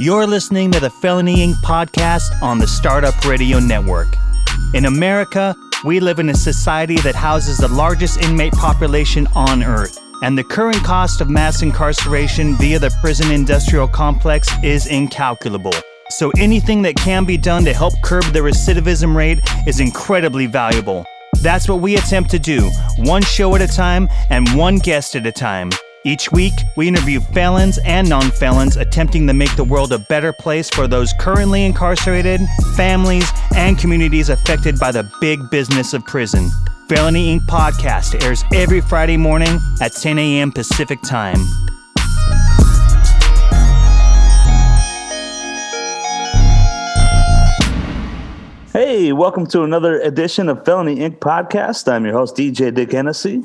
You're listening to the Felony Inc. podcast on the Startup Radio Network. In America, we live in a society that houses the largest inmate population on earth, and the current cost of mass incarceration via the prison industrial complex is incalculable. So anything that can be done to help curb the recidivism rate is incredibly valuable. That's what we attempt to do, one show at a time and one guest at a time. Each week, we interview felons and non felons attempting to make the world a better place for those currently incarcerated, families, and communities affected by the big business of prison. Felony Inc. podcast airs every Friday morning at 10 a.m. Pacific Time. Hey, welcome to another edition of Felony Inc. podcast. I'm your host, DJ Dick Hennessy.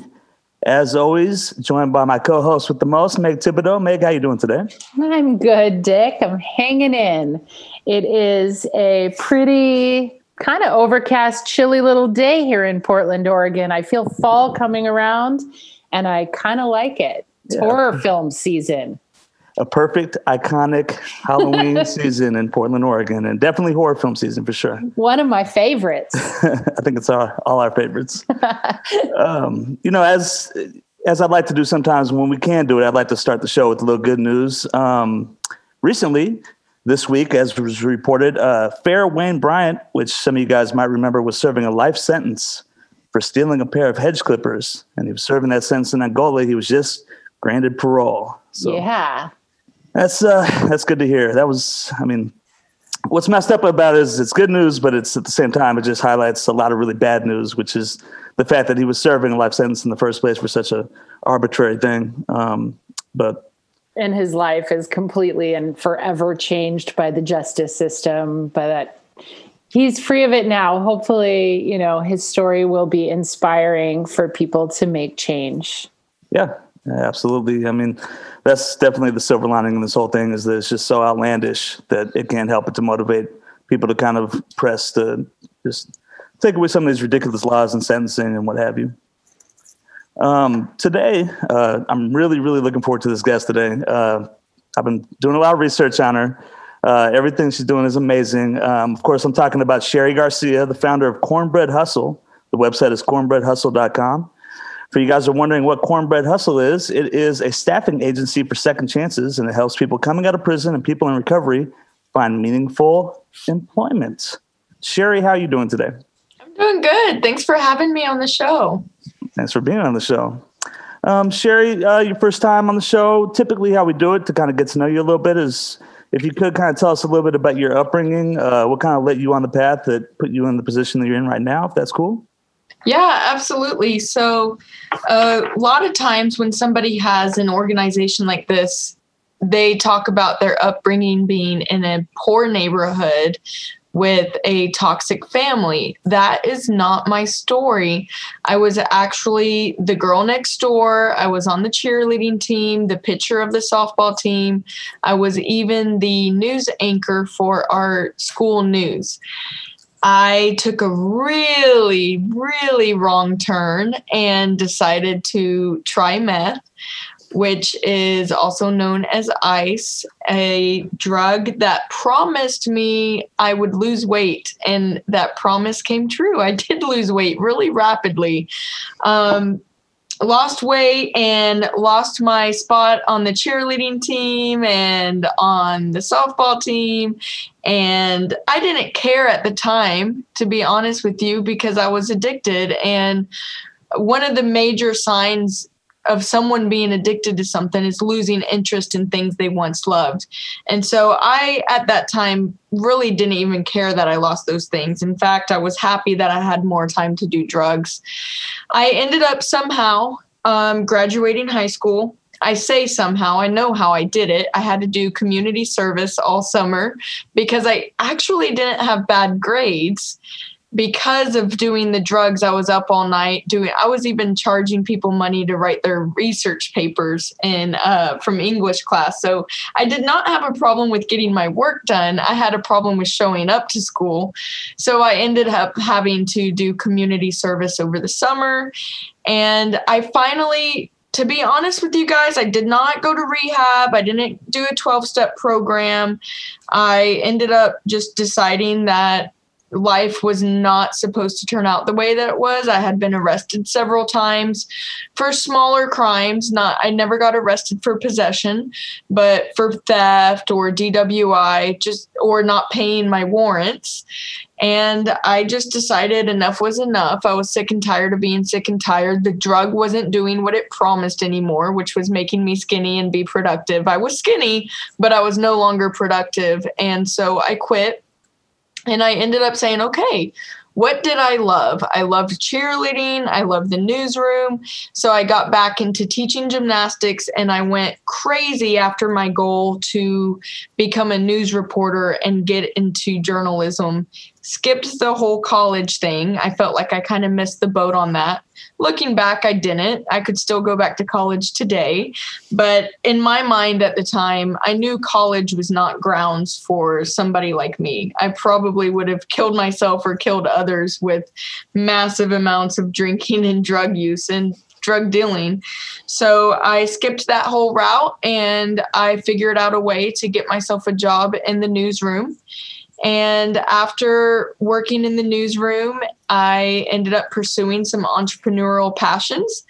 As always, joined by my co-host with the most, Meg Thibodeaux. Meg, how you doing today? I'm good, Dick. I'm hanging in. It is a pretty kind of overcast, chilly little day here in Portland, Oregon. I feel fall coming around, and I kind of like it. It's yeah. horror film season a perfect, iconic Halloween season in Portland, Oregon, and definitely horror film season for sure. One of my favorites. I think it's our, all our favorites. um, you know, as as I'd like to do sometimes when we can do it, I'd like to start the show with a little good news. Um, recently, this week, as was reported, uh, Fair Wayne Bryant, which some of you guys might remember, was serving a life sentence for stealing a pair of hedge clippers, and he was serving that sentence in Angola. He was just granted parole. So yeah, that's uh, that's good to hear. That was, I mean, what's messed up about it is it's good news, but it's at the same time it just highlights a lot of really bad news, which is the fact that he was serving a life sentence in the first place for such a arbitrary thing. Um, but and his life is completely and forever changed by the justice system. By that, he's free of it now. Hopefully, you know his story will be inspiring for people to make change. Yeah, absolutely. I mean that's definitely the silver lining in this whole thing is that it's just so outlandish that it can't help but to motivate people to kind of press to just take away some of these ridiculous laws and sentencing and what have you. Um, today, uh, I'm really, really looking forward to this guest today. Uh, I've been doing a lot of research on her. Uh, everything she's doing is amazing. Um, of course, I'm talking about Cheri Garcia, the founder of Cornbread Hustle. The website is cornbreadhustle.com. For you guys are wondering what Cornbread Hustle is, it is a staffing agency for second chances, and it helps people coming out of prison and people in recovery find meaningful employment. Cheri, how are you doing today? I'm doing good. Thanks for having me on the show. Thanks for being on the show. Um, Cheri, uh, your first time on the show. Typically, how we do it to kind of get to know you a little bit is if you could kind of tell us a little bit about your upbringing, uh, what kind of led you on the path that put you in the position that you're in right now, if that's cool. Yeah, absolutely. So, uh, a lot of times when somebody has an organization like this, they talk about their upbringing being in a poor neighborhood with a toxic family. That is not my story. I was actually the girl next door. I was on the cheerleading team, the pitcher of the softball team. I was even the news anchor for our school news. I took a really, really wrong turn and decided to try meth, which is also known as ice, a drug that promised me I would lose weight. And that promise came true. I did lose weight really rapidly. Um, lost weight and lost my spot on the cheerleading team and on the softball team. And I didn't care at the time, to be honest with you, because I was addicted. And one of the major signs of someone being addicted to something is losing interest in things they once loved. And so I, at that time, really didn't even care that I lost those things. In fact, I was happy that I had more time to do drugs. I ended up somehow um, graduating high school. I say somehow, I know how I did it. I had to do community service all summer because I actually didn't have bad grades because of doing the drugs i was up all night doing i was even charging people money to write their research papers in uh, from english class so i did not have a problem with getting my work done i had a problem with showing up to school so i ended up having to do community service over the summer and i finally to be honest with you guys, I did not go to rehab. I didn't do a 12 step program. I ended up just deciding that life was not supposed to turn out the way that it was. I had been arrested several times for smaller crimes. Not I never got arrested for possession, but for theft or DWI, just or not paying my warrants. And I just decided enough was enough. I was sick and tired of being sick and tired. The drug wasn't doing what it promised anymore, which was making me skinny and be productive. I was skinny, but I was no longer productive. And so I quit and I ended up saying, okay, what did I love? I loved cheerleading. I loved the newsroom. So I got back into teaching gymnastics and I went crazy after my goal to become a news reporter and get into journalism skipped the whole college thing. I felt like I kind of missed the boat on that. Looking back, I didn't. I could still go back to college today. But in my mind at the time, I knew college was not grounds for somebody like me. I probably would have killed myself or killed others with massive amounts of drinking and drug use and drug dealing. So I skipped that whole route and I figured out a way to get myself a job in the newsroom and after working in the newsroom, I ended up pursuing some entrepreneurial passions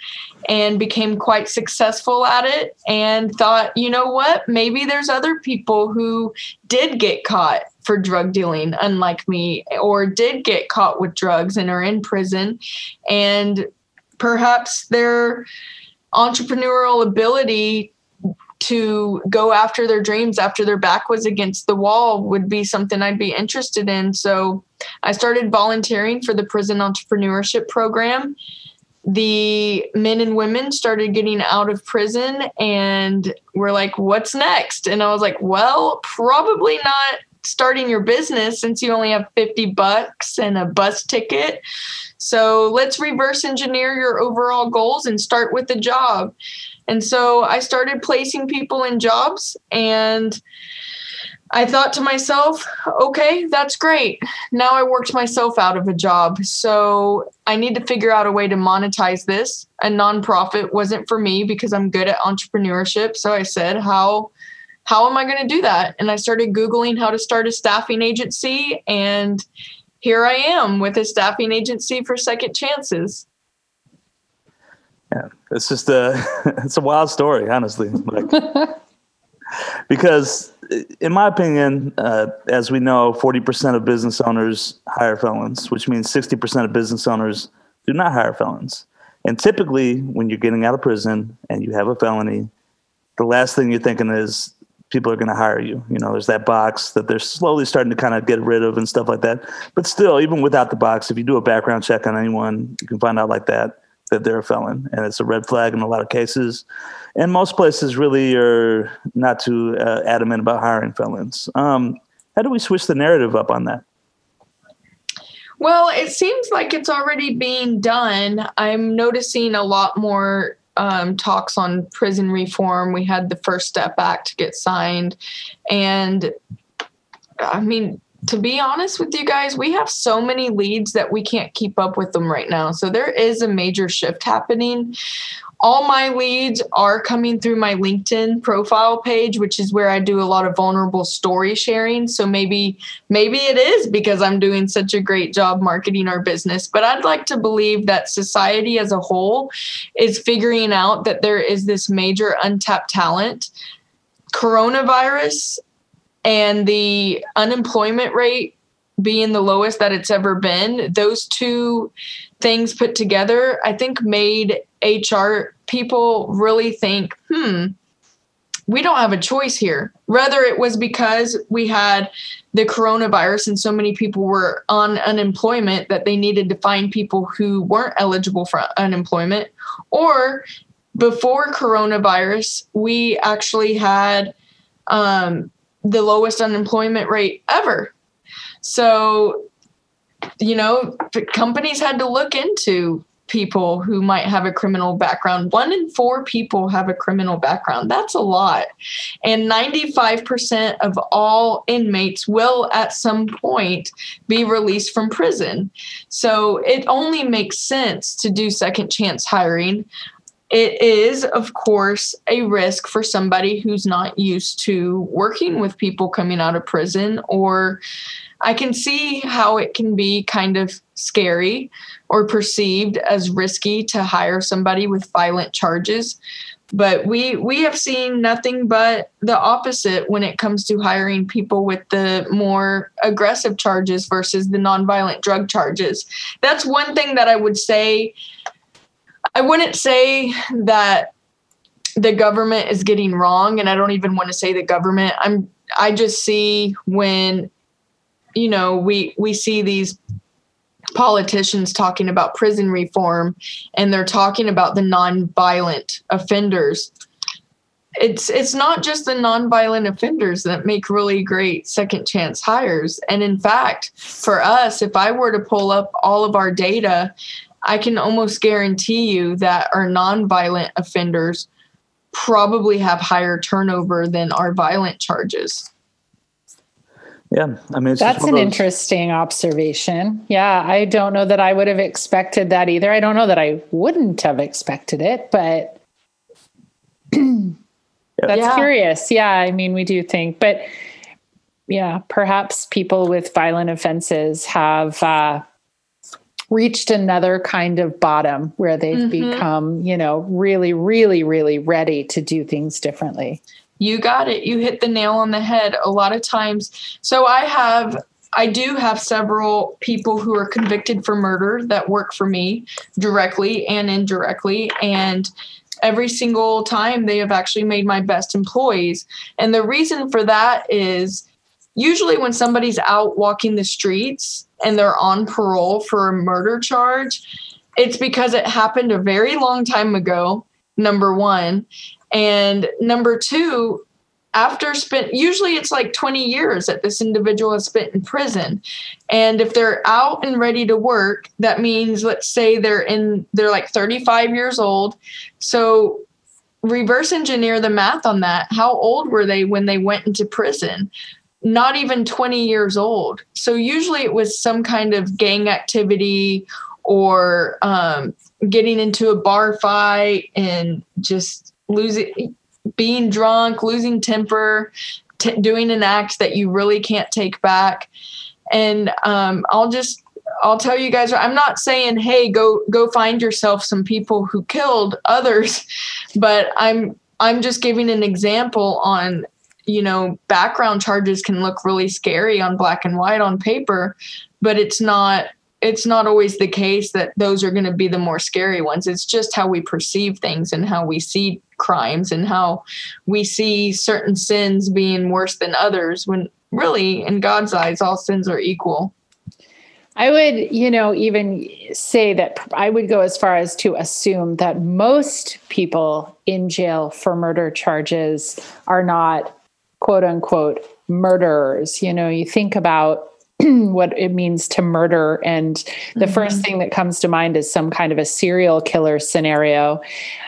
and became quite successful at it and thought, you know what, maybe there's other people who did get caught for drug dealing, unlike me, or did get caught with drugs and are in prison. And perhaps their entrepreneurial ability to go after their dreams after their back was against the wall would be something I'd be interested in. So I started volunteering for the prison entrepreneurship program. The men and women started getting out of prison and we're like, what's next? And I was like, well, probably not starting your business since you only have 50 bucks and a bus ticket. So let's reverse engineer your overall goals and start with the job. And so I started placing people in jobs and I thought to myself, okay, that's great. Now I worked myself out of a job. So I need to figure out a way to monetize this. A nonprofit wasn't for me because I'm good at entrepreneurship. So I said, how how am I going to do that? And I started googling how to start a staffing agency and here I am with a staffing agency for second chances. Yeah, it's just a it's a wild story, honestly. Like, because in my opinion, uh, as we know, forty percent of business owners hire felons, which means sixty percent of business owners do not hire felons. And typically, when you're getting out of prison and you have a felony, the last thing you're thinking is people are going to hire you. You know, there's that box that they're slowly starting to kind of get rid of and stuff like that. But still, even without the box, if you do a background check on anyone, you can find out like that that they're a felon, and it's a red flag in a lot of cases. And most places really are not too uh, adamant about hiring felons. Um, how do we switch the narrative up on that? Well, it seems like it's already being done. I'm noticing a lot more um, talks on prison reform. We had the First Step Act get signed. And I mean, to be honest with you guys, we have so many leads that we can't keep up with them right now. So there is a major shift happening. All my leads are coming through my LinkedIn profile page, which is where I do a lot of vulnerable story sharing. So maybe maybe it is because I'm doing such a great job marketing our business, but I'd like to believe that society as a whole is figuring out that there is this major untapped talent coronavirus and the unemployment rate being the lowest that it's ever been, those two things put together, I think made HR people really think, hmm, we don't have a choice here. Whether it was because we had the coronavirus and so many people were on unemployment that they needed to find people who weren't eligible for unemployment, or before coronavirus, we actually had um, the lowest unemployment rate ever. So, you know, companies had to look into people who might have a criminal background. One in four people have a criminal background. That's a lot. And 95% of all inmates will at some point be released from prison. So it only makes sense to do second chance hiring it is, of course, a risk for somebody who's not used to working with people coming out of prison, or I can see how it can be kind of scary or perceived as risky to hire somebody with violent charges. But we we have seen nothing but the opposite when it comes to hiring people with the more aggressive charges versus the nonviolent drug charges. That's one thing that i would say i wouldn't say that the government is getting wrong and i don't even want to say the government. I'm i just see when you know we we see these politicians talking about prison reform and they're talking about the non-violent offenders. It's it's not just the non-violent offenders that make really great second chance hires. And in fact for us if i were to pull up all of our data i can almost guarantee you that our non-violent offenders probably have higher turnover than our violent charges yeah, I mean, that's an interesting observation. Yeah, I don't know that I would have expected that either. I don't know that I wouldn't have expected it, but that's yeah. curious. Yeah, I mean, we do think, but yeah, perhaps people with violent offenses have uh, reached another kind of bottom where they've mm-hmm. become, you know, really, really, really ready to do things differently. You got it. You hit the nail on the head a lot of times. So I have I do have several people who are convicted for murder that work for me directly and indirectly and every single time they have actually made my best employees. And the reason for that is usually when somebody's out walking the streets and they're on parole for a murder charge, it's because it happened a very long time ago, number one. And number two, after spent usually it's like 20 years that this individual has spent in prison. And if they're out and ready to work that means let's say they're in they're like 35 years old. So reverse engineer the math on that. How old were they when they went into prison not even 20 years old so usually it was some kind of gang activity or um, getting into a bar fight and just losing, being drunk, losing temper, t- doing an act that you really can't take back. And um, I'll just I'll tell you guys I'm not saying hey go go find yourself some people who killed others but I'm I'm just giving an example on you know background charges can look really scary on black and white on paper but it's not it's not always the case that those are going to be the more scary ones. It's just how we perceive things and how we see crimes and how we see certain sins being worse than others when really, in God's eyes, all sins are equal. I would, you know, even say that I would go as far as to assume that most people in jail for murder charges are not quote unquote murderers. You know, you think about what it means to murder. And the mm-hmm. first thing that comes to mind is some kind of a serial killer scenario.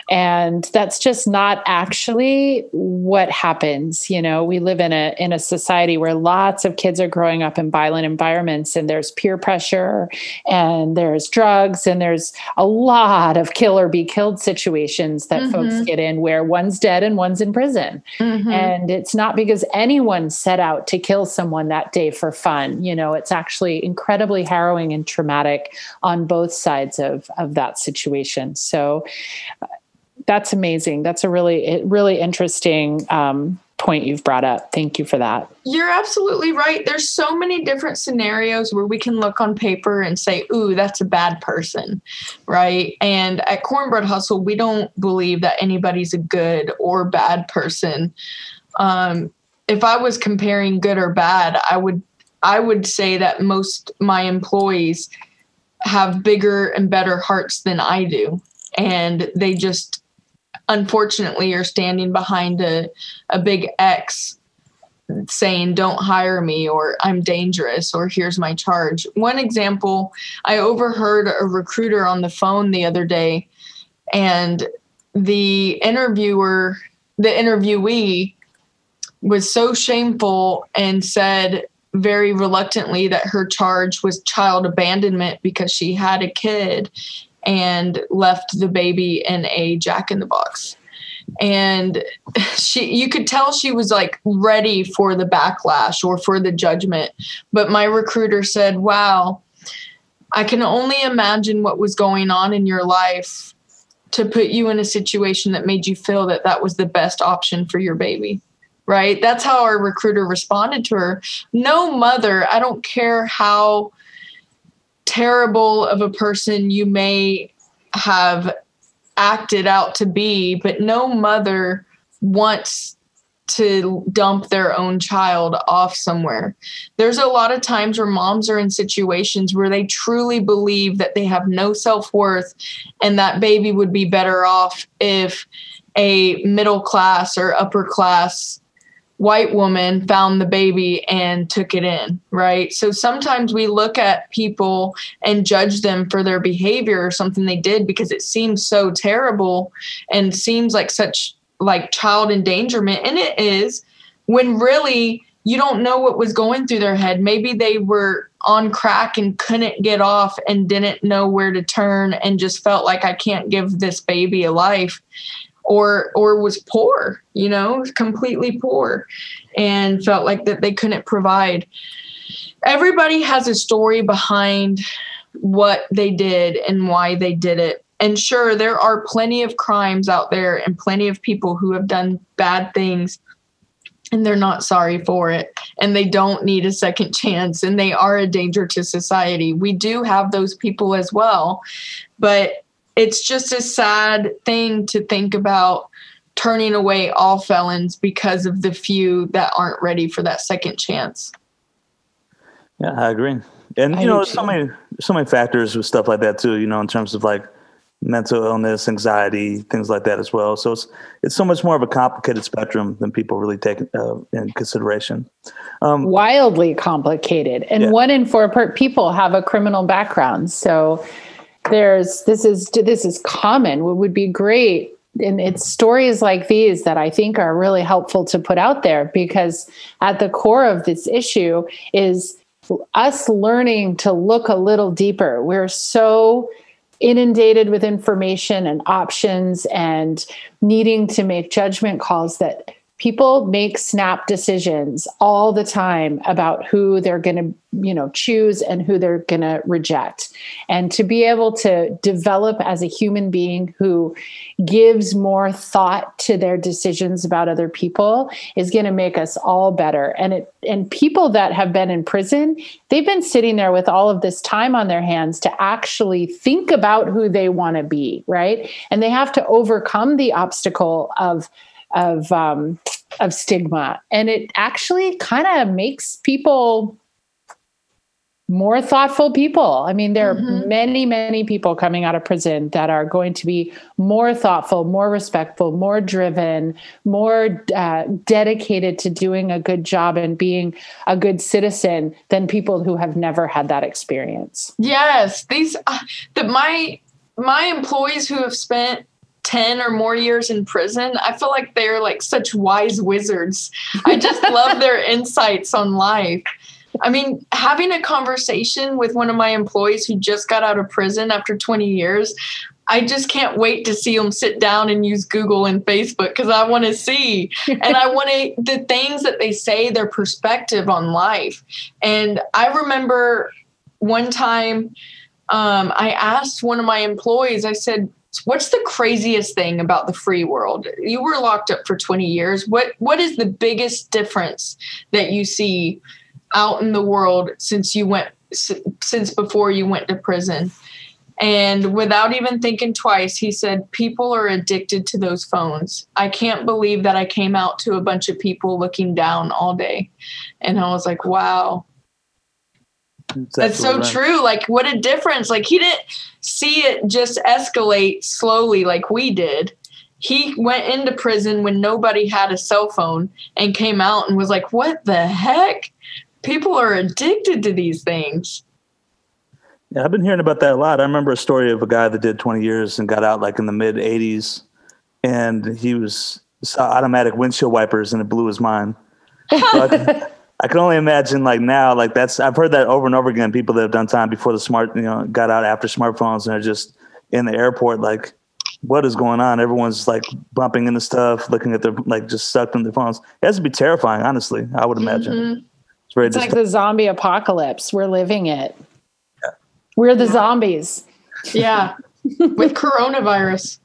And that's just not actually what happens. You know, we live in a in a society where lots of kids are growing up in violent environments and there's peer pressure and there's drugs and there's a lot of kill or be killed situations that mm-hmm. folks get in where one's dead and one's in prison. Mm-hmm. And it's not because anyone set out to kill someone that day for fun. You know, it's actually incredibly harrowing and traumatic on both sides of, of that situation. So that's amazing. That's a really, really interesting um, point you've brought up. Thank you for that. You're absolutely right. There's so many different scenarios where we can look on paper and say, ooh, that's a bad person, right? And at Cornbread Hustle, we don't believe that anybody's a good or bad person. Um, if I was comparing good or bad, I would I would say that most my employees have bigger and better hearts than I do. And they just unfortunately are standing behind a, a big X saying, don't hire me, or I'm dangerous, or here's my charge. One example I overheard a recruiter on the phone the other day, and the interviewer, the interviewee, was so shameful and said very reluctantly that her charge was child abandonment because she had a kid and left the baby in a jack in the box. And she you could tell she was like ready for the backlash or for the judgment. But my recruiter said wow i can only imagine what was going on in your life to put you in a situation that made you feel that that was the best option for your baby. Right? That's how our recruiter responded to her. No mother i don't care how terrible of a person you may have acted out to be, but no mother wants to dump their own child off somewhere. There's a lot of times where moms are in situations where they truly believe that they have no self worth and that baby would be better off if a middle class or upper class white woman found the baby and took it in, right? So sometimes we look at people and judge them for their behavior or something they did because it seems so terrible and seems like such like child endangerment and it is when really you don't know what was going through their head. Maybe they were on crack and couldn't get off and didn't know where to turn and just felt like I can't give this baby a life or or was poor you know completely poor and felt like that they couldn't provide. Everybody has a story behind what they did and why they did it. And sure there are plenty of crimes out there and plenty of people who have done bad things and they're not sorry for it and they don't need a second chance and they are a danger to society. We do have those people as well but it's just a sad thing to think about turning away all felons because of the few that aren't ready for that second chance. Yeah, I agree. And you I know, so many so many factors with stuff like that too, you know, in terms of like mental illness, anxiety, things like that as well. So it's it's so much more of a complicated spectrum than people really take uh, in consideration. Um, Wildly complicated, and yeah. one in four people have a criminal background. So there's this is this is common what would be great and it's stories like these that I think are really helpful to put out there because at the core of this issue is us learning to look a little deeper. We're so inundated with information and options and needing to make judgment calls that people make snap decisions all the time about who they're going to you know choose and who they're going to reject. And to be able to develop as a human being who gives more thought to their decisions about other people is going to make us all better. And it and people that have been in prison they've been sitting there with all of this time on their hands to actually think about who they want to be right? And they have to overcome the obstacle of of um, of stigma, and it actually kind of makes people more thoughtful people. I mean, there mm-hmm. are many, many people coming out of prison that are going to be more thoughtful, more respectful, more driven, more uh, dedicated to doing a good job and being a good citizen than people who have never had that experience. Yes, these uh, the my my employees who have spent 10 or more years in prison, I feel like they're like such wise wizards. I just love their insights on life. I mean, having a conversation with one of my employees who just got out of prison after 20 years, I just can't wait to see them sit down and use Google and Facebook because I want to see and I want to the things that they say, their perspective on life. And I remember one time um, I asked one of my employees, I said, what's the craziest thing about the free world? You were locked up for 20 years. What what is the biggest difference that you see out in the world since you went since before you went to prison? And without even thinking twice he said people are addicted to those phones. I can't believe that i came out to a bunch of people looking down all day. And i was like wow that's so true. Like, what a difference. Like, he didn't see it just escalate slowly like we did. He went into prison when nobody had a cell phone and came out and was like, what the heck? People are addicted to these things. Yeah, I've been hearing about that a lot. I remember a story of a guy that did 20 years and got out like in the mid 80s, and he was saw automatic windshield wipers and it blew his mind. So I can only imagine like now, like that's I've heard that over and over again. People that have done time before the smart, you know, got out after smartphones and are just in the airport, like, what is going on? Everyone's like bumping into stuff, looking at their like just sucked in their phones. It has to be terrifying, honestly. I would imagine. Mhm. It's very It's like the zombie apocalypse. We're living it. We're the zombies. Yeah. With coronavirus.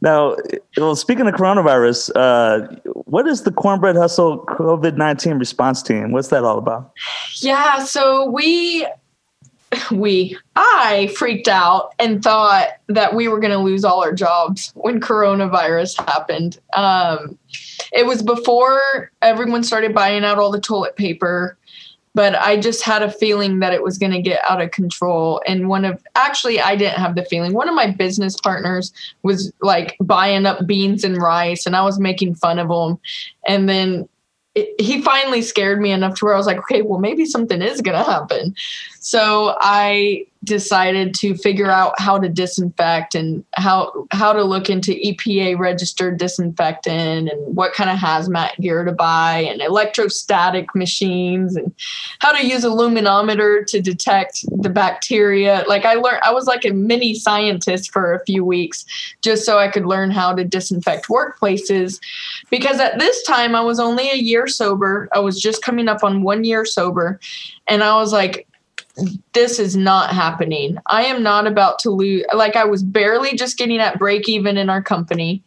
Now. Well, speaking of coronavirus, uh, what is the Cornbread Hustle COVID nineteen response team? What's that all about? Yeah, so we we I freaked out and thought that we were going to lose all our jobs when coronavirus happened. Um, it was before everyone started buying out all the toilet paper, but I just had a feeling that it was going to get out of control. And one of actually, I didn't have the feeling. One of my business partners was like buying up beans and rice, and I was making fun of him. And then it, he finally scared me enough to where I was like, okay, well, maybe something is going to happen. So I decided to figure out how to disinfect and how how to look into EPA registered disinfectant and what kind of hazmat gear to buy and electrostatic machines and how to use a luminometer to detect the bacteria. Like I learned I was like a mini scientist for a few weeks just so I could learn how to disinfect workplaces because at this time I was only a year sober. I was just coming up on 1 year sober and I was like this is not happening. I am not about to lose. Like I was barely just getting at break even in our company,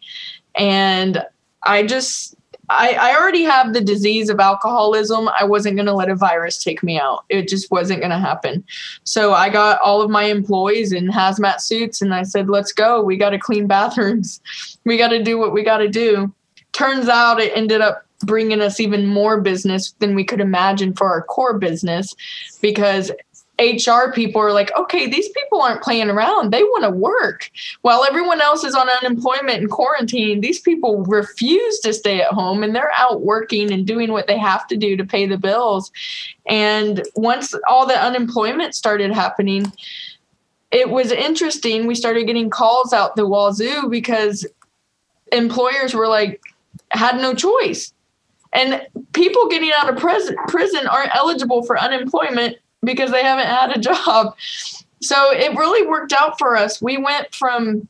and I just I, I already have the disease of alcoholism. I wasn't going to let a virus take me out. It just wasn't going to happen. So I got all of my employees in hazmat suits and I said, let's go. We got to clean bathrooms. We got to do what we got to do. Turns out it ended up bringing us even more business than we could imagine for our core business because HR people are like, okay, these people aren't playing around. They want to work. While everyone else is on unemployment and quarantine, these people refuse to stay at home and they're out working and doing what they have to do to pay the bills. And once all the unemployment started happening, it was interesting. We started getting calls out the wazoo because employers were like, had no choice. And people getting out of prison aren't eligible for unemployment because they haven't had a job. So it really worked out for us. We went from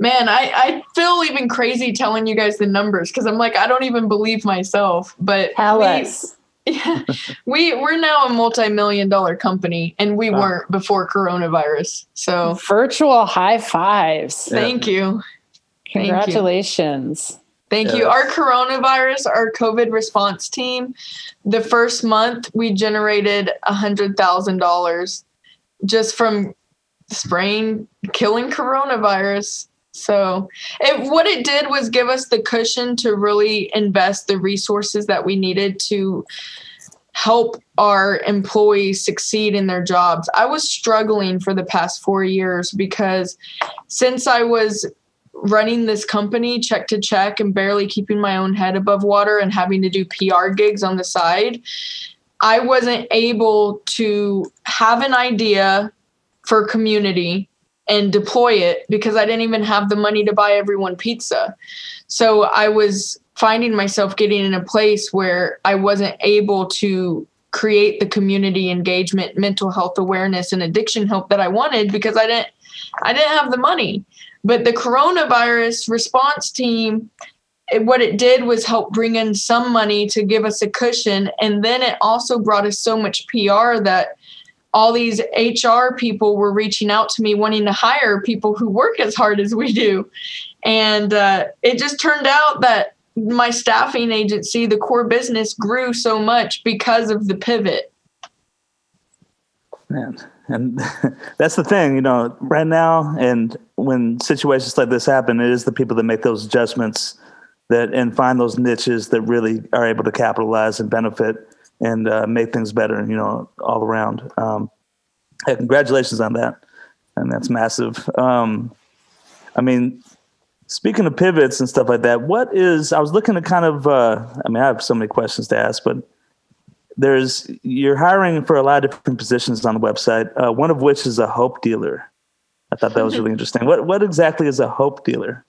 man, I, I feel even crazy telling you guys the numbers because I'm like, I don't even believe myself. But Tell we, us. yeah, we we're now a multi-million dollar company and we Wow. weren't before coronavirus. So Virtual high fives. thank you. You. Congratulations. Thank you. Thank yes. You. Our coronavirus, our COVID response team, the first month we generated a hundred thousand dollars just from spraying, killing coronavirus. So it, what it did was give us the cushion to really invest the resources that we needed to help our employees succeed in their jobs. I was struggling for the past four years because since I was running this company check to check and barely keeping my own head above water and having to do PR gigs on the side, I wasn't able to have an idea for community and deploy it because I didn't even have the money to buy everyone pizza. So I was finding myself getting in a place where I wasn't able to create the community engagement, mental health awareness and addiction help that I wanted because I didn't I didn't have the money. But the coronavirus response team, it, what it did was help bring in some money to give us a cushion. And then it also brought us so much PR that all these HR people were reaching out to me wanting to hire people who work as hard as we do. And uh, it just turned out that my staffing agency, the core business, grew so much because of the pivot. Man. And that's the thing, you know, right now, and when situations like this happen, it is the people that make those adjustments that and find those niches that really are able to capitalize and benefit and uh, make things better, you know, all around. Um, hey, congratulations on that. And that's massive. Um, I mean, speaking of pivots and stuff like that, what is, I was looking to kind of, uh, I mean, I have so many questions to ask, but there's you're hiring for a lot of different positions on the website. Uh, one of which is a hope dealer. I thought that was really interesting. What what exactly is a hope dealer?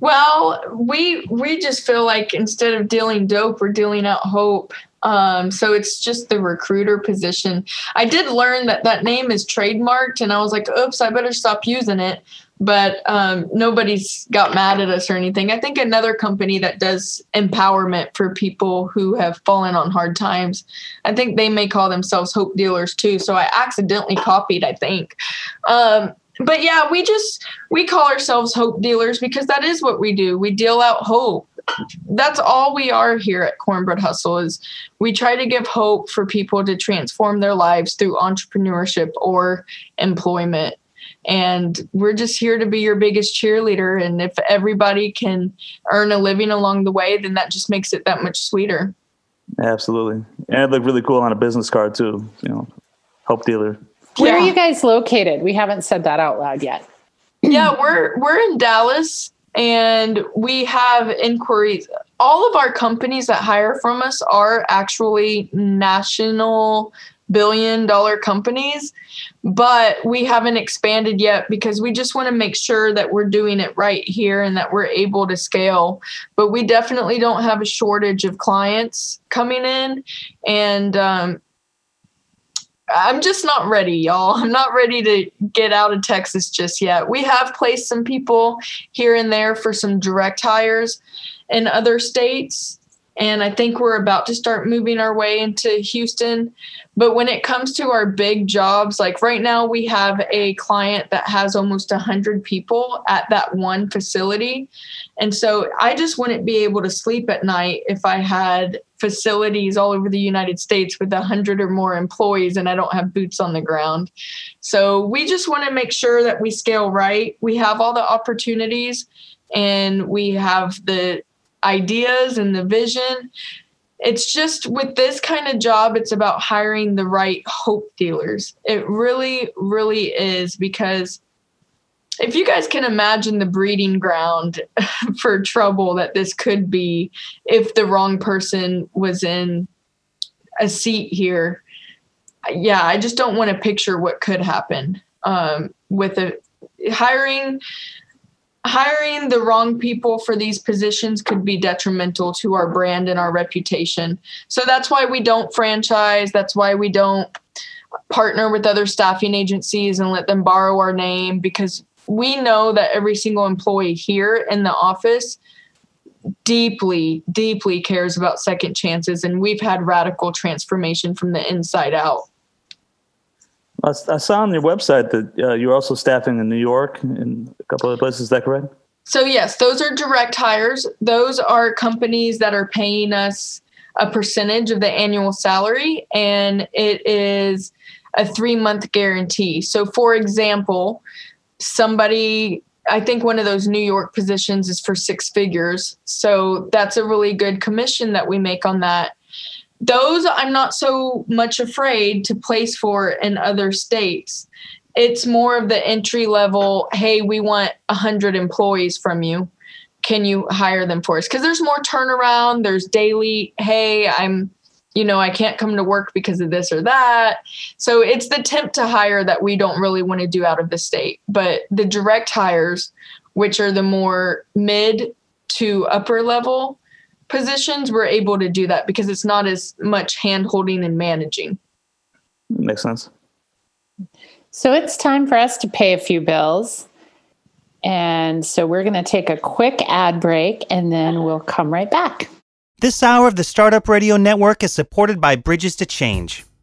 Well, we we just feel like instead of dealing dope, we're dealing out hope. Um, so it's just the recruiter position. I did learn that that name is trademarked, and I was like, oops, I better stop using it. But um, nobody's got mad at us or anything. I think another company that does empowerment for people who have fallen on hard times, I think they may call themselves Hope Dealers too. So I accidentally copied, I think. Um, but yeah, we just we call ourselves hope dealers because that is what we do. We deal out hope. That's all we are here at Cornbread Hustle is we try to give hope for people to transform their lives through entrepreneurship or employment. And we're just here to be your biggest cheerleader. And if everybody can earn a living along the way, then that just makes it that much sweeter. Absolutely. And it looked really cool on a business card too, you know, hope dealer. Where Yeah. are you guys located? We haven't said that out loud yet. yeah, we're we're in Dallas and we have inquiries. All of our companies that hire from us are actually national billion dollar companies, but we haven't expanded yet because we just want to make sure that we're doing it right here and that we're able to scale. But we definitely don't have a shortage of clients coming in and um, I'm just not ready, y'all. I'm not ready to get out of Texas just yet. We have placed some people here and there for some direct hires in other states. And I think we're about to start moving our way into Houston. But when it comes to our big jobs, like right now, we have a client that has almost 100 people at that one facility. And so I just wouldn't be able to sleep at night if I had facilities all over the United States with 100 or more employees and I don't have boots on the ground. So we just want to make sure that we scale right. We have all the opportunities and we have the ideas and the vision. It's just with this kind of job, it's about hiring the right hope dealers. It really, really is because if you guys can imagine the breeding ground for trouble that this could be if the wrong person was in a seat here yeah i just don't want to picture what could happen um, with a hiring hiring the wrong people for these positions could be detrimental to our brand and our reputation so that's why we don't franchise that's why we don't partner with other staffing agencies and let them borrow our name because we know that every single employee here in the office deeply, deeply cares about second chances. And we've had radical transformation from the inside out. I, saw on your website that uh, you're also staffing in New York and a couple other places. Is that correct? So, yes, those are direct hires. Those are companies that are paying us a percentage of the annual salary, and it is a three month guarantee. So, for example, somebody I think one of those New York positions is for six figures. So that's a really good commission that we make on that. Those I'm not so much afraid to place for in other states. It's more of the entry level, hey, we want 100 employees from you. Can you hire them for us? Because there's more turnaround. There's daily, hey, I'm you know, I can't come to work because of this or that. So it's the temp to hire that we don't really want to do out of the state. But the direct hires, which are the more mid to upper level positions, we're able to do that because it's not as much hand holding and managing. Makes sense. So it's time for us to pay a few bills. And so we're going to take a quick ad break and then we'll come right back. This hour of the Startup Radio Network is supported by Bridges to Change.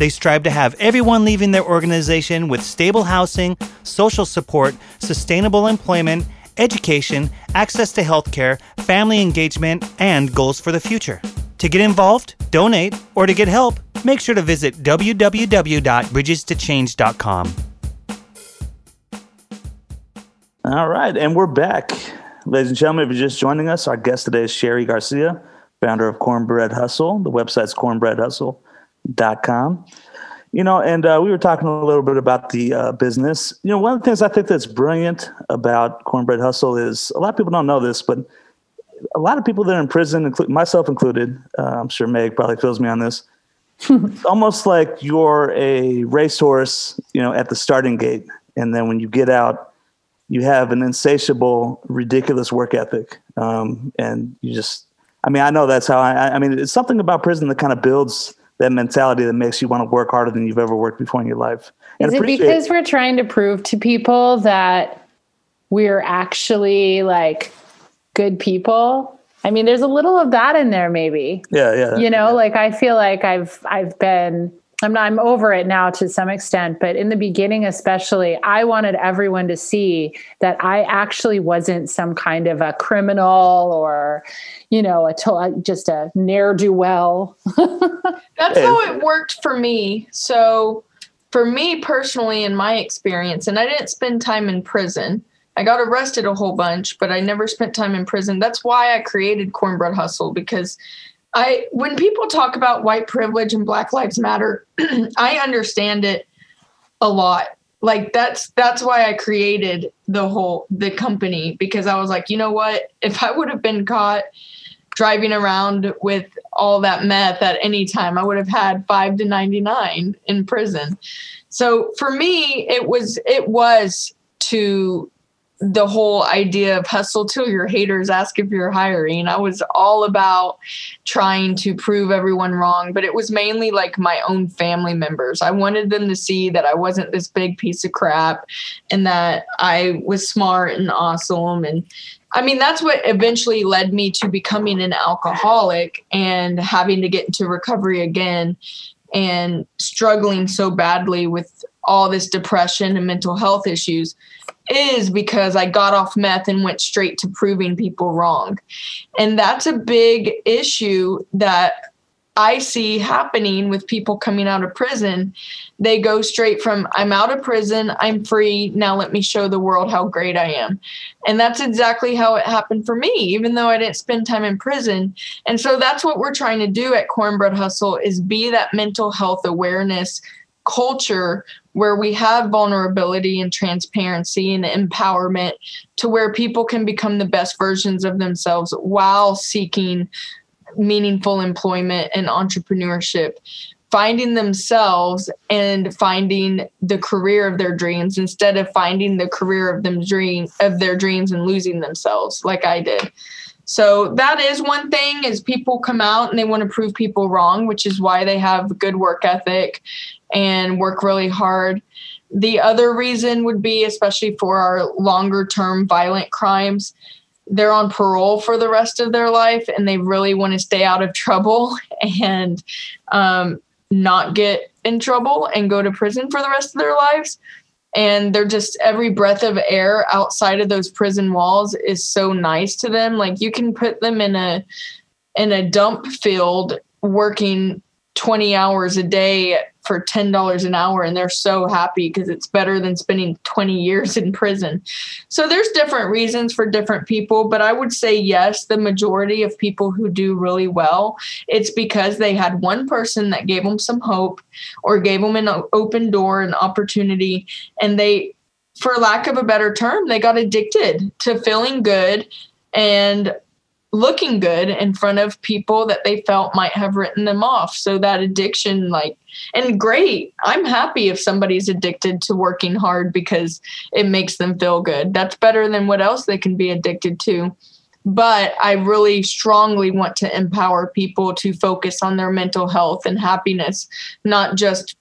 They strive to have everyone leaving their organization with stable housing, social support, sustainable employment, education, access to healthcare, family engagement, and goals for the future. To get involved, donate, or to get help, make sure to visit www.bridgestochange.com. All right, and we're back. Ladies and gentlemen, if you're just joining us, our guest today is Cheri Garcia, founder of Cornbread Hustle. The website's cornbreadhustle.com. You know, and uh, we were talking a little bit about the uh, business. You know, one of the things I think that's brilliant about Cornbread Hustle is a lot of people don't know this, but a lot of people that are in prison, including myself included, uh, I'm sure Meg probably feels me on this. it's almost like you're a racehorse, you know, at the starting gate, and then when you get out, you have an insatiable, ridiculous work ethic, um, and you just. I mean, I know that's how I. I mean, it's something about prison that kind of builds that mentality that makes you want to work harder than you've ever worked before in your life. And Is it because we're trying to prove to people that we're actually like good people? I mean, there's a little of that in there, maybe. Yeah, yeah. You know, yeah. like I feel like I've I've been I'm not, I'm over it now to some extent, but in the beginning, especially, I wanted everyone to see that I actually wasn't some kind of a criminal or, you know, a to- just a ne'er do well. That's how it worked for me. So, for me personally, in my experience, and I didn't spend time in prison. I got arrested a whole bunch, but I never spent time in prison. That's why I created Cornbread Hustle because I when people talk about white privilege and Black Lives Matter, I understand it a lot. Like that's that's why I created the whole the company because I was like, you know what? If I would have been caught driving around with all that meth at any time, I would have had 5 to 99 in prison. So for me, it was it was to the whole idea of hustle till your haters ask if you're hiring. I was all about trying to prove everyone wrong, but it was mainly like my own family members. I wanted them to see that I wasn't this big piece of crap and that I was smart and awesome. And I mean, that's what eventually led me to becoming an alcoholic and having to get into recovery again and struggling so badly with all this depression and mental health issues is because I got off meth and went straight to proving people wrong. And that's a big issue that I see happening with people coming out of prison. They go straight from, I'm out of prison, I'm free, now let me show the world how great I am. And that's exactly how it happened for me, even though I didn't spend time in prison. And so that's what we're trying to do at Cornbread Hustle is be that mental health awareness culture where we have vulnerability and transparency and empowerment to where people can become the best versions of themselves while seeking meaningful employment and entrepreneurship finding themselves and finding the career of their dreams instead of finding the career of them dream of their dreams and losing themselves like I did. So that is one thing is people come out and they want to prove people wrong, which is why they have good work ethic and work really hard. The other reason would be, especially for our longer term violent crimes, they're on parole for the rest of their life and they really want to stay out of trouble and um, not get in trouble and go to prison for the rest of their lives. And they're just every breath of air outside of those prison walls is so nice to them. Like you can put them in a in a dump field working 20 hours a day for $10 an hour and they're so happy because it's better than spending 20 years in prison. So there's different reasons for different people, but I would say yes, the majority of people who do really well, it's because they had one person that gave them some hope or gave them an open door, an opportunity, and they for lack of a better term, they got addicted to feeling good and looking good in front of people that they felt might have written them off. So that addiction, like, and great. I'm happy if somebody's addicted to working hard because it makes them feel good. That's better than what else they can be addicted to. But I really strongly want to empower people to focus on their mental health and happiness, not just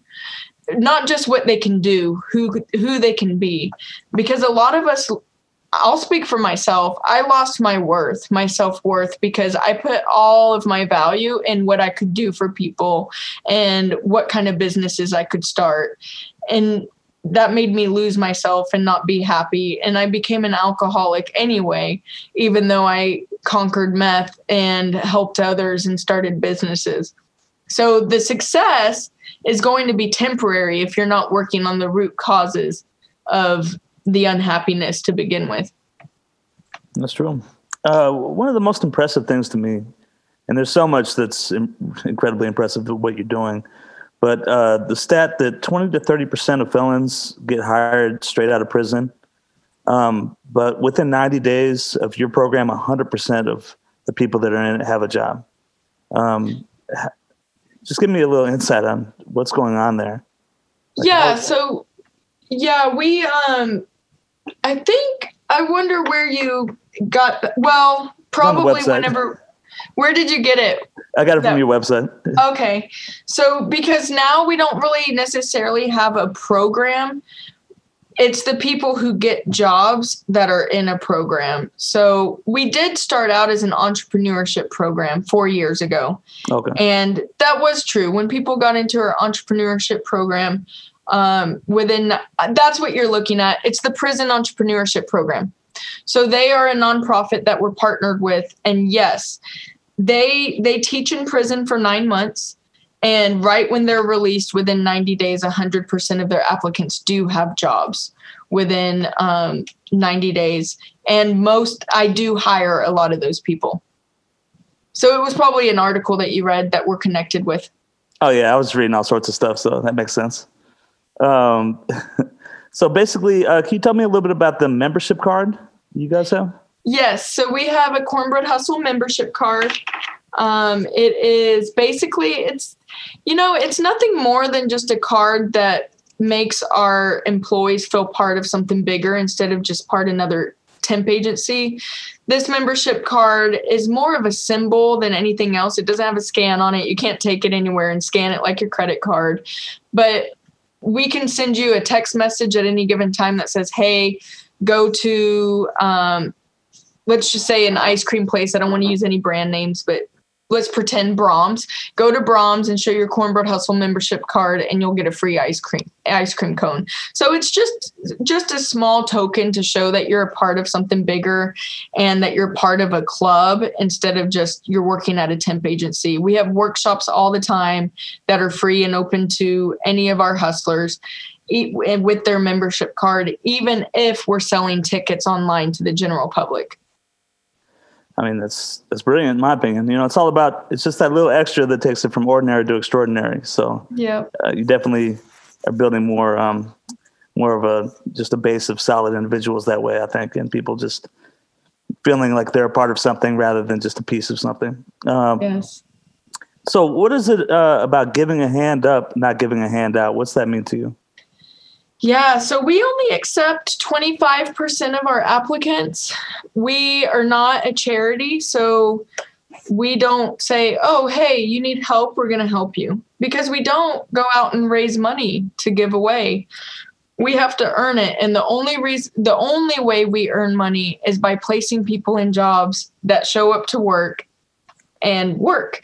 not just what they can do, who who they can be. Because a lot of us I'll speak for myself. I lost my worth, my self worth, because I put all of my value in what I could do for people and what kind of businesses I could start. And that made me lose myself and not be happy. And I became an alcoholic anyway, even though I conquered meth and helped others and started businesses. So the success is going to be temporary if you're not working on the root causes of the unhappiness to begin with. That's true. Uh, one of the most impressive things to me, and there's so much that's in- incredibly impressive to what you're doing, but uh, the stat that 20 to 30 percent of felons get hired straight out of prison. Um, but within 90 days of your program, 100 percent of the people that are in it have a job. Um, just give me a little insight on what's going on there. Like yeah. How- so, yeah, we. Um, I think I wonder where you got. Well, probably whenever. Where did you get it? I got it from that, your website. okay. So because now we don't really necessarily have a program. It's the people who get jobs that are in a program. So we did start out as an entrepreneurship program four years ago. Okay. And that was true. When people got into our entrepreneurship program, um, within that's what you're looking at. It's the prison entrepreneurship program. So they are a nonprofit that we're partnered with. And yes, they they teach in prison for nine months and right when they're released within 90 days 100% of their applicants do have jobs within um, 90 days and most i do hire a lot of those people so it was probably an article that you read that we're connected with oh yeah i was reading all sorts of stuff so that makes sense um, so basically uh, can you tell me a little bit about the membership card you guys have Yes, so we have a Cornbread Hustle membership card. Um, it is basically it's you know it's nothing more than just a card that makes our employees feel part of something bigger instead of just part another temp agency. This membership card is more of a symbol than anything else. It doesn't have a scan on it. You can't take it anywhere and scan it like your credit card. But we can send you a text message at any given time that says, hey, go to um, let's just say an ice cream place. I don't want to use any brand names, but let's pretend Braum's. Go to Braum's and show your Cornbread Hustle membership card, and you'll get a free ice cream ice cream cone. So it's just just a small token to show that you're a part of something bigger and that you're part of a club instead of just you're working at a temp agency. We have workshops all the time that are free and open to any of our hustlers with their membership card, even if we're selling tickets online to the general public. I mean, that's that's brilliant in my opinion. You know, it's all about it's just that little extra that takes it from ordinary to extraordinary. So yeah, uh, you definitely are building more um, more of a just a base of solid individuals that way. I think, and people just feeling like they're a part of something rather than just a piece of something. Um, yes. So, what is it uh, about giving a hand up, not giving a hand out? What's that mean to you? Yeah, so we only accept 25% of our applicants. We are not a charity, so we don't say, oh, hey, you need help, we're going to help you. Because we don't go out and raise money to give away. We have to earn it. And the only reason, the only way we earn money is by placing people in jobs that show up to work and work.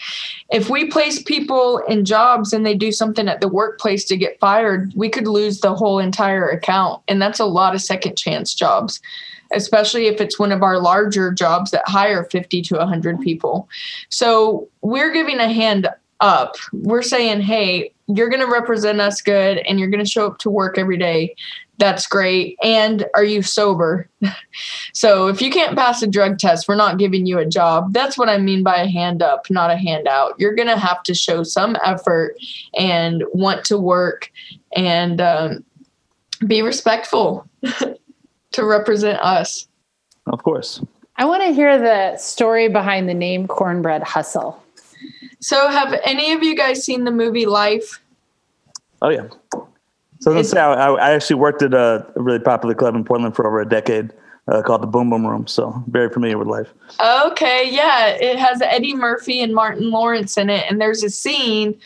If we place people in jobs and they do something at the workplace to get fired, we could lose the whole entire account. And that's a lot of second chance jobs, especially if it's one of our larger jobs that hire 50 to 100 people. So we're giving a hand up. We're saying, hey, you're going to represent us good and you're going to show up to work every day that's great. And are you sober? so if you can't pass a drug test, we're not giving you a job. That's what I mean by a hand up, not a handout. You're going to have to show some effort and want to work and um, be respectful to represent us. Of course. I want to hear the story behind the name Cornbread Hustle. So, have any of you guys seen the movie Life? Oh, yeah. So let's say I, I, actually worked at a, really popular club in Portland for over a decade uh, called the Boom Boom Room. So very familiar with life. Okay, yeah, it has Eddie Murphy and Martin Lawrence in it, and there's a scene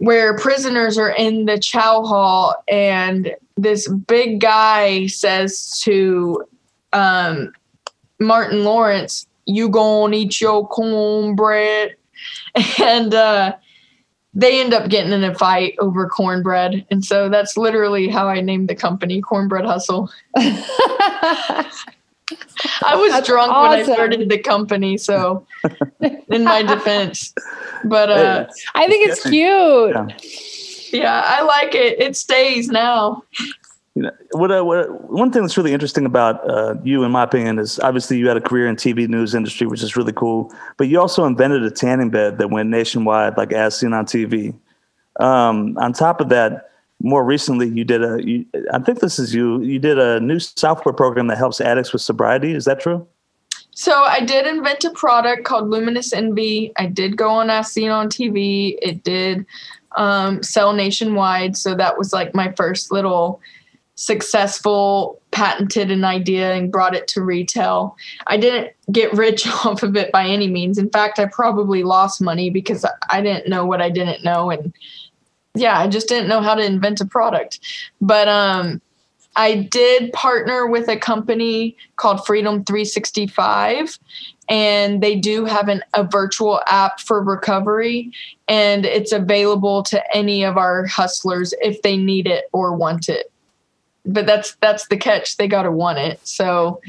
where prisoners are in the chow hall, and this big guy says to um, Martin Lawrence, "You gonna eat your cornbread?" And uh, they end up getting in a fight over cornbread. And so that's literally how I named the company Cornbread Hustle. I was that's drunk awesome. when I started the company, so in my defense. But uh, I think it's cute. Yeah. yeah, I like it. It stays now you know what, uh, what one thing that's really interesting about uh, you in my opinion is obviously you had a career in tv news industry which is really cool but you also invented a tanning bed that went nationwide like as seen on tv Um, on top of that, more recently, you did a. You, I think this is you. You did a new software program that helps addicts with sobriety. Is that true? So I did invent a product called Luminous Envy. I did go on As Seen on TV. It did um, sell nationwide. So that was like my first little successful patented an idea and brought it to retail. I didn't get rich off of it by any means. In fact, I probably lost money because I didn't know what I didn't know and yeah, I just didn't know how to invent a product. But um I did partner with a company called Freedom 365 and they do have an, a virtual app for recovery and it's available to any of our hustlers if they need it or want it but that's that's the catch. They got to want it. So,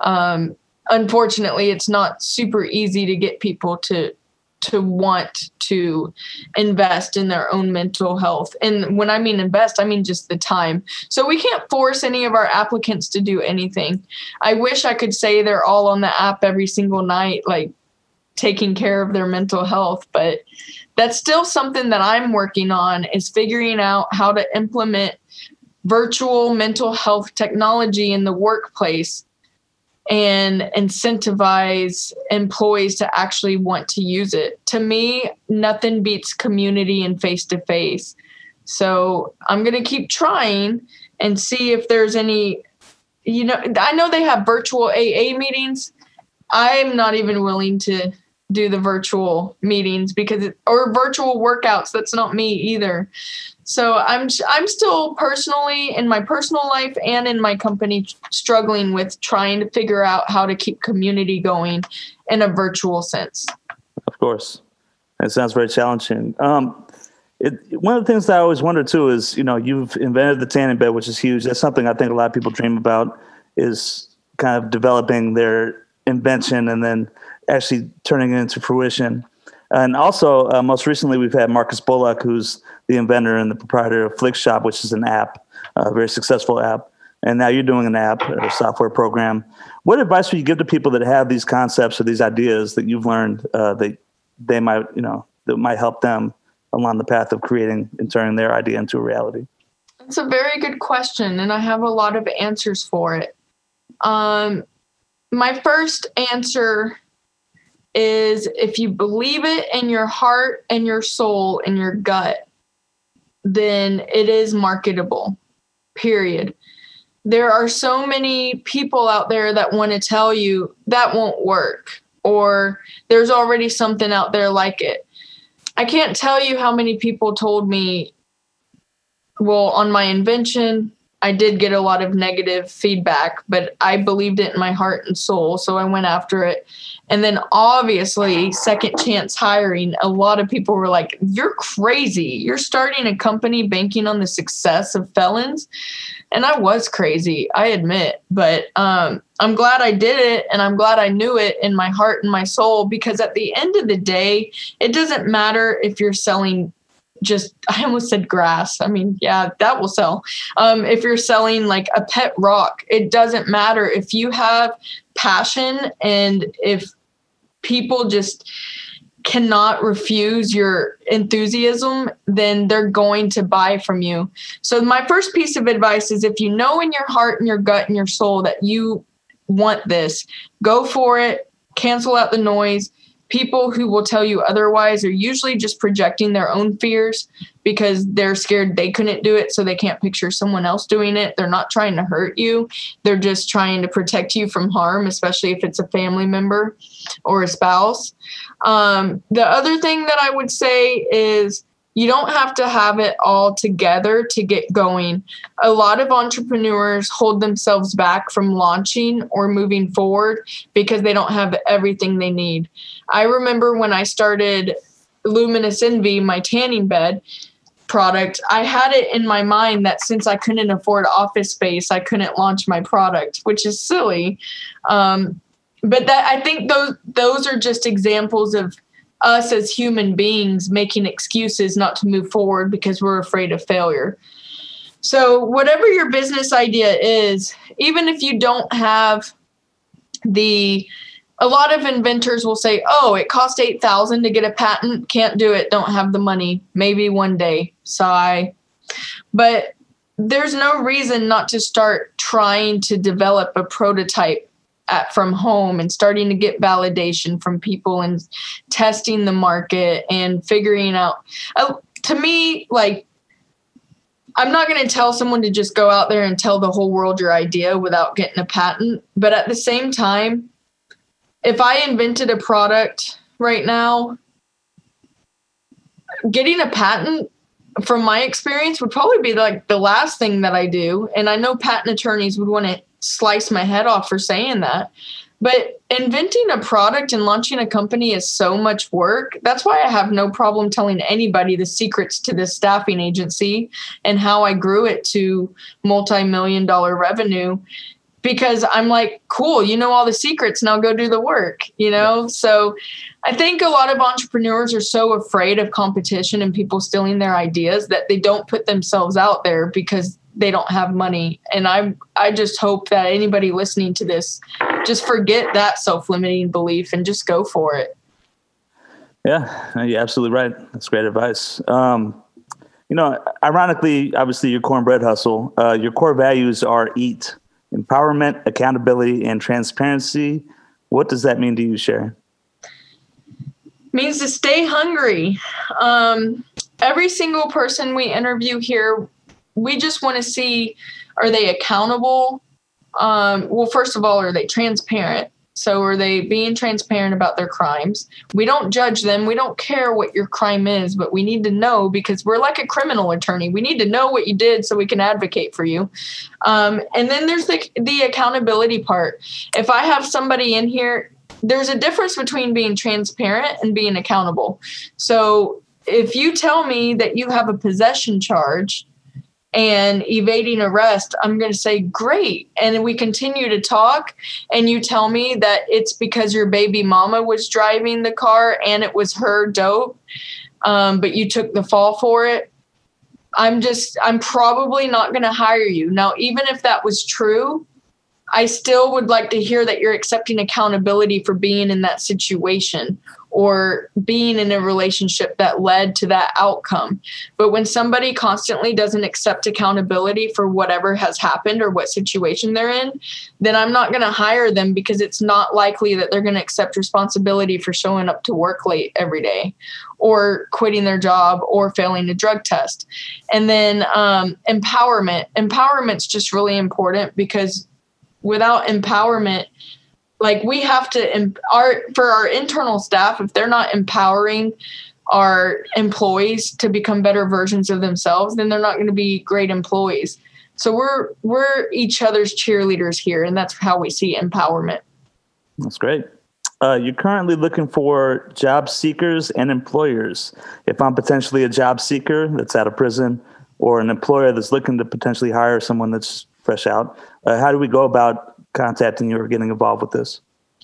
um, unfortunately, it's not super easy to get people to to want to invest in their own mental health. And when I mean invest, I mean just the time. So we can't force any of our applicants to do anything. I wish I could say they're all on the app every single night, like taking care of their mental health, but that's still something that I'm working on is figuring out how to implement virtual mental health technology in the workplace and incentivize employees to actually want to use it. To me, nothing beats community and face to face. So I'm going to keep trying and see if there's any, you know, I know they have virtual AA meetings. I'm not even willing to do the virtual meetings because it, or virtual workouts. That's not me either. So I'm I'm still personally in my personal life and in my company struggling with trying to figure out how to keep community going in a virtual sense. Of course, it sounds very challenging. Um, it, one of the things that I always wonder too is, you know, you've invented the tanning bed, which is huge. That's something I think a lot of people dream about is kind of developing their invention and then actually turning it into fruition. And also, uh, most recently, we've had Marcus Bullock, who's the inventor and the proprietor of Flikshop, which is an app, a very successful app. And now you're doing an app, a software program. What advice would you give to people that have these concepts or these ideas that you've learned uh, that they might, you know, that might help them along the path of creating and turning their idea into a reality? It's a very good question, and I have a lot of answers for it. Um, my first answer is if you believe it in your heart and your soul and your gut, then it is marketable, period. There are so many people out there that want to tell you that won't work, or there's already something out there like it. I can't tell you how many people told me, well, on my invention, I did get a lot of negative feedback, but I believed it in my heart and soul. So I went after it. And then obviously, second chance hiring, a lot of people were like, You're crazy. You're starting a company banking on the success of felons. And I was crazy, I admit. But um, I'm glad I did it. And I'm glad I knew it in my heart and my soul because at the end of the day, it doesn't matter if you're selling just I almost said grass. I mean, yeah, that will sell. Um, if you're selling like a pet rock, it doesn't matter if you have passion and if people just cannot refuse your enthusiasm, then they're going to buy from you. So my first piece of advice is if you know in your heart and your gut and your soul that you want this, go for it, cancel out the noise people who will tell you otherwise are usually just projecting their own fears because they're scared they couldn't do it so they can't picture someone else doing it they're not trying to hurt you they're just trying to protect you from harm especially if it's a family member or a spouse um, the other thing that i would say is you don't have to have it all together to get going. A lot of entrepreneurs hold themselves back from launching or moving forward because they don't have everything they need. I remember when I started Luminous Envy, my tanning bed product, I had it in my mind that since I couldn't afford office space, I couldn't launch my product, which is silly. Um, but that I think those those are just examples of us as human beings making excuses not to move forward because we're afraid of failure. So, whatever your business idea is, even if you don't have the a lot of inventors will say, "Oh, it cost 8,000 to get a patent. Can't do it. Don't have the money. Maybe one day." Sigh. But there's no reason not to start trying to develop a prototype at, from home and starting to get validation from people and testing the market and figuring out uh, to me like I'm not going to tell someone to just go out there and tell the whole world your idea without getting a patent. But at the same time, if I invented a product right now, getting a patent from my experience would probably be like the last thing that I do. And I know patent attorneys would want to slice my head off for saying that. But inventing a product and launching a company is so much work. That's why I have no problem telling anybody the secrets to this staffing agency and how I grew it to multi million dollar revenue because I'm like, cool, you know all the secrets, now go do the work, you know? So I think a lot of entrepreneurs are so afraid of competition and people stealing their ideas that they don't put themselves out there because they don't have money. And I I just hope that anybody listening to this just forget that self-limiting belief and just go for it. Yeah, you're absolutely right. That's great advice. Um, you know, ironically, obviously, your cornbread hustle, uh, your core values are eat, empowerment, accountability, and transparency. What does that mean to you, Sharon? Means to stay hungry. Um, every single person we interview here, we just want to see are they accountable? Um, well, first of all, are they transparent? So are they being transparent about their crimes? We don't judge them. We don't care what your crime is, but we need to know because we're like a criminal attorney. We need to know what you did so we can advocate for you. Um, and then there's the the accountability part. If I have somebody in here, there's a difference between being transparent and being accountable. So if you tell me that you have a possession charge and evading arrest, I'm going to say, great. And we continue to talk, and you tell me that it's because your baby mama was driving the car and it was her dope, um, but you took the fall for it. I'm just, I'm probably not going to hire you. Now, even if that was true, I still would like to hear that you're accepting accountability for being in that situation or being in a relationship that led to that outcome. But when somebody constantly doesn't accept accountability for whatever has happened or what situation they're in, then I'm not going to hire them because it's not likely that they're going to accept responsibility for showing up to work late every day or quitting their job or failing a drug test. And then um, empowerment. Empowerment's just really important because without empowerment, like we have to our for our internal staff if they're not empowering our employees to become better versions of themselves then they're not going to be great employees. So we're we're each other's cheerleaders here and that's how we see empowerment. That's great. Uh, you're currently looking for job seekers and employers. If i'm potentially a job seeker that's out of prison or an employer that's looking to potentially hire someone that's fresh out uh, how do we go about contacting you or getting involved with this?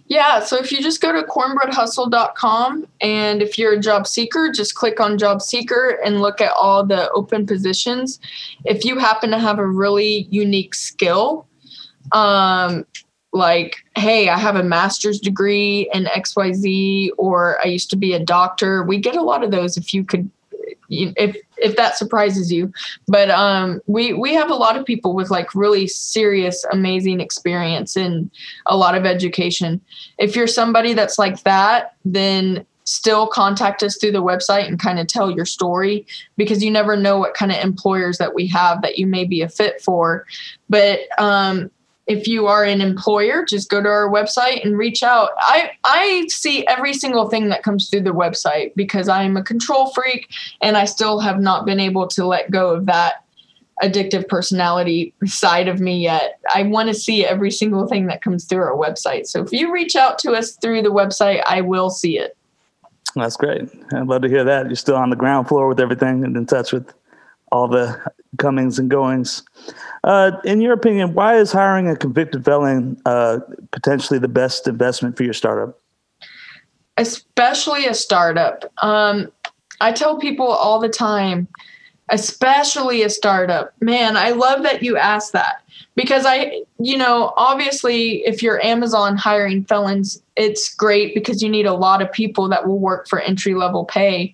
Yeah, so if you just go to cornbreadhustle.com and if you're a job seeker, just click on job seeker and look at all the open positions. If you happen to have a really unique skill, um, like, hey, I have a master's degree in XYZ, or I used to be a doctor, we get a lot of those if you could if if that surprises you. But um we we have a lot of people with like really serious amazing experience and a lot of education. If you're somebody that's like that then still contact us through the website and kind of tell your story because you never know what kind of employers that we have that you may be a fit for. But um if you are an employer, just go to our website and reach out. I I see every single thing that comes through the website because I'm a control freak and I still have not been able to let go of that addictive personality side of me yet. I want to see every single thing that comes through our website. So if you reach out to us through the website, I will see it. That's great. I'd love to hear that. You're still on the ground floor with everything and in touch with all the comings and goings. Uh, in your opinion, why is hiring a convicted felon uh, potentially the best investment for your startup? Especially a startup. Um, I tell people all the time especially a startup. Man, I love that you asked that because I, you know, obviously, if you're Amazon hiring felons, it's great because you need a lot of people that will work for entry level pay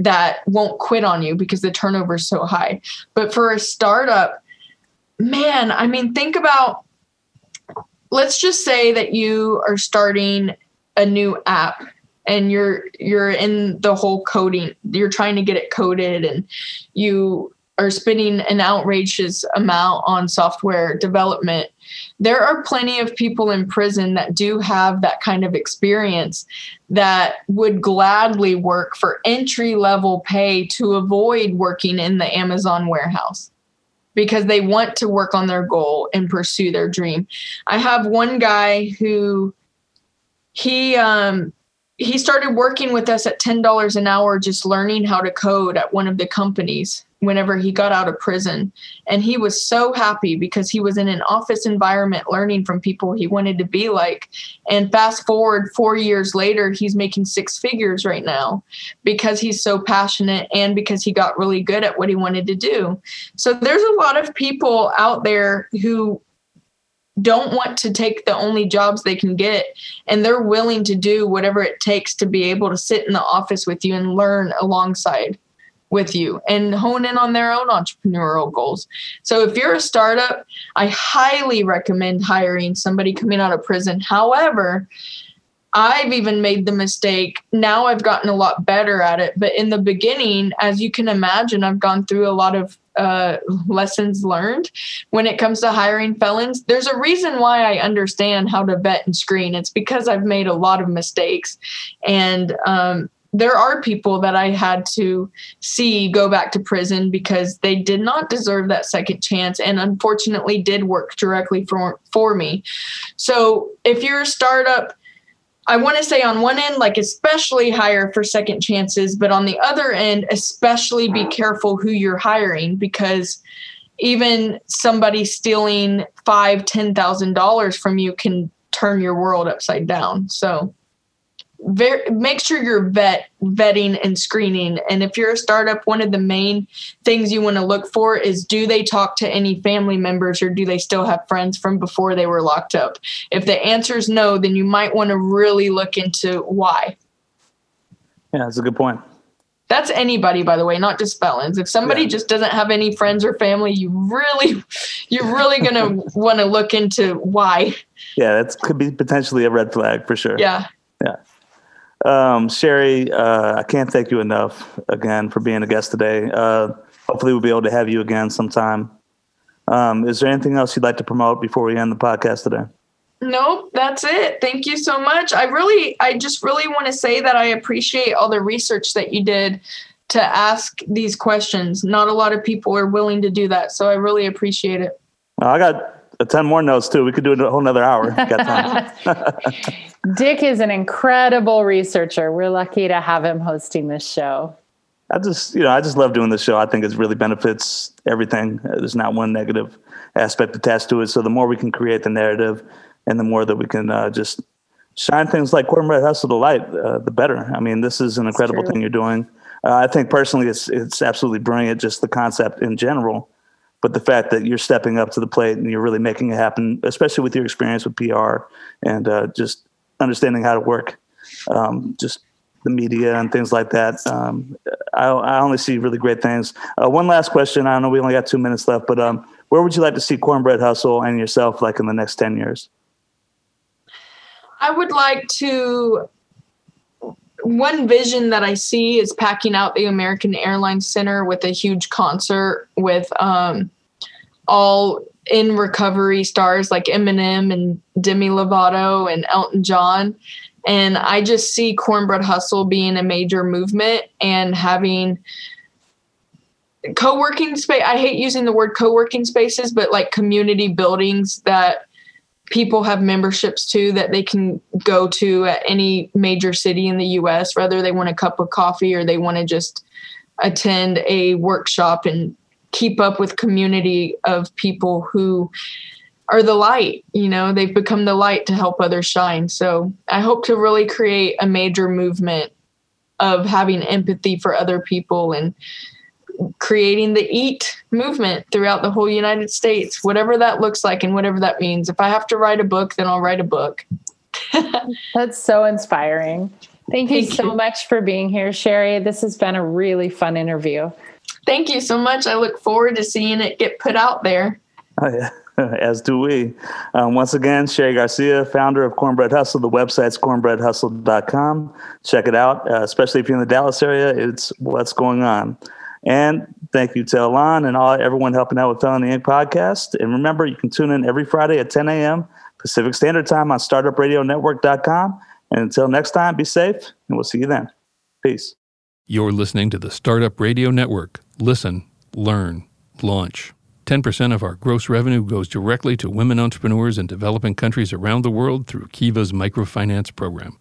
that won't quit on you because the turnover is so high. But for a startup, man, I mean, think about let's just say that you are starting a new app and you're you're in the whole coding you're trying to get it coded and you are spending an outrageous amount on software development there are plenty of people in prison that do have that kind of experience that would gladly work for entry level pay to avoid working in the Amazon warehouse because they want to work on their goal and pursue their dream. I have one guy who he um he started working with us at $10 an hour just learning how to code at one of the companies whenever he got out of prison. And he was so happy because he was in an office environment learning from people he wanted to be like. And fast forward 4 years later he's making six figures right now because he's so passionate and because he got really good at what he wanted to do. So there's a lot of people out there who don't want to take the only jobs they can get. And they're willing to do whatever it takes to be able to sit in the office with you and learn alongside with you and hone in on their own entrepreneurial goals. So if you're a startup, I highly recommend hiring somebody coming out of prison. However, I've even made the mistake. Now I've gotten a lot better at it. But in the beginning, as you can imagine, I've gone through a lot of uh, lessons learned when it comes to hiring felons. There's a reason why I understand how to vet and screen. It's because I've made a lot of mistakes. And um, there are people that I had to see go back to prison because they did not deserve that second chance and unfortunately did work directly for, for me. So if you're a startup, I want to say on one end, like especially hire for second chances, but on the other end, especially be careful who you're hiring because even somebody stealing five, ten thousand dollars from you can turn your world upside down. So very, make sure you're vet vetting and screening. And if you're a startup one of the main things you want to look for is do they talk to any family members or do they still have friends from before they were locked up? If the answer is no then you might want to really look into why. Yeah that's a good point. That's anybody by the way not just felons. If somebody yeah. just doesn't have any friends or family you really you're really going to want to look into why. Yeah that could be potentially a red flag for sure. Yeah. Yeah um, Cheri, uh, I can't thank you enough again for being a guest today. Uh, hopefully, we'll be able to have you again sometime. Um, is there anything else you'd like to promote before we end the podcast today? Nope, that's it. Thank you so much. I really, I just really want to say that I appreciate all the research that you did to ask these questions. Not a lot of people are willing to do that. So I really appreciate it. I got 10 more notes too. We could do a whole nother hour. Dick is an incredible researcher. We're lucky to have him hosting this show. I just, you know, I just love doing this show. I think it really benefits everything. There's not one negative aspect attached to it. So the more we can create the narrative and the more that we can uh, just shine things like cornbread hustle to light, uh, the better. I mean, this is an incredible thing you're doing. Uh, I think personally, it's, it's absolutely brilliant. Just the concept in general but the fact that you're stepping up to the plate and you're really making it happen, especially with your experience with PR and uh, just understanding how to work, um, just the media and things like that. Um, I, I, only see really great things. Uh, one last question. I know we only got two minutes left, but um, where would you like to see Cornbread Hustle and yourself like in the next 10 years? I would like to one vision that I see is packing out the American Airlines Center with a huge concert with um, all in recovery stars like Eminem and Demi Lovato and Elton John. And I just see Cornbread Hustle being a major movement and having co-working space. I hate using the word co-working spaces, but like community buildings that people have memberships to that they can go to at any major city in the US, whether they want a cup of coffee or they want to just attend a workshop and keep up with community of people who are the light you know they've become the light to help others shine. So i hope to really create a major movement of having empathy for other people and creating the EAT movement throughout the whole United States, whatever that looks like and whatever that means. If I have to write a book, then I'll write a book. That's so inspiring. Thank you Thank so you. much for being here, Cheri. This has been a really fun interview. Thank you so much. I look forward to seeing it get put out there. Oh, yeah. As do we. Um, once again, Cheri Garcia, founder of Cornbread Hustle. The website's cornbreadhustle.com. Check it out, uh, especially if you're in the Dallas area. It's what's going on. And thank you to Alon and all everyone helping out with Felony Inc. podcast. And remember, you can tune in every Friday at 10 a.m. Pacific Standard Time on startupradionetwork.com. And until next time, be safe, and we'll see you then. Peace. You're listening to the Startup Radio Network. Listen, learn, launch. 10% of our gross revenue goes directly to women entrepreneurs in developing countries around the world through Kiva's microfinance program.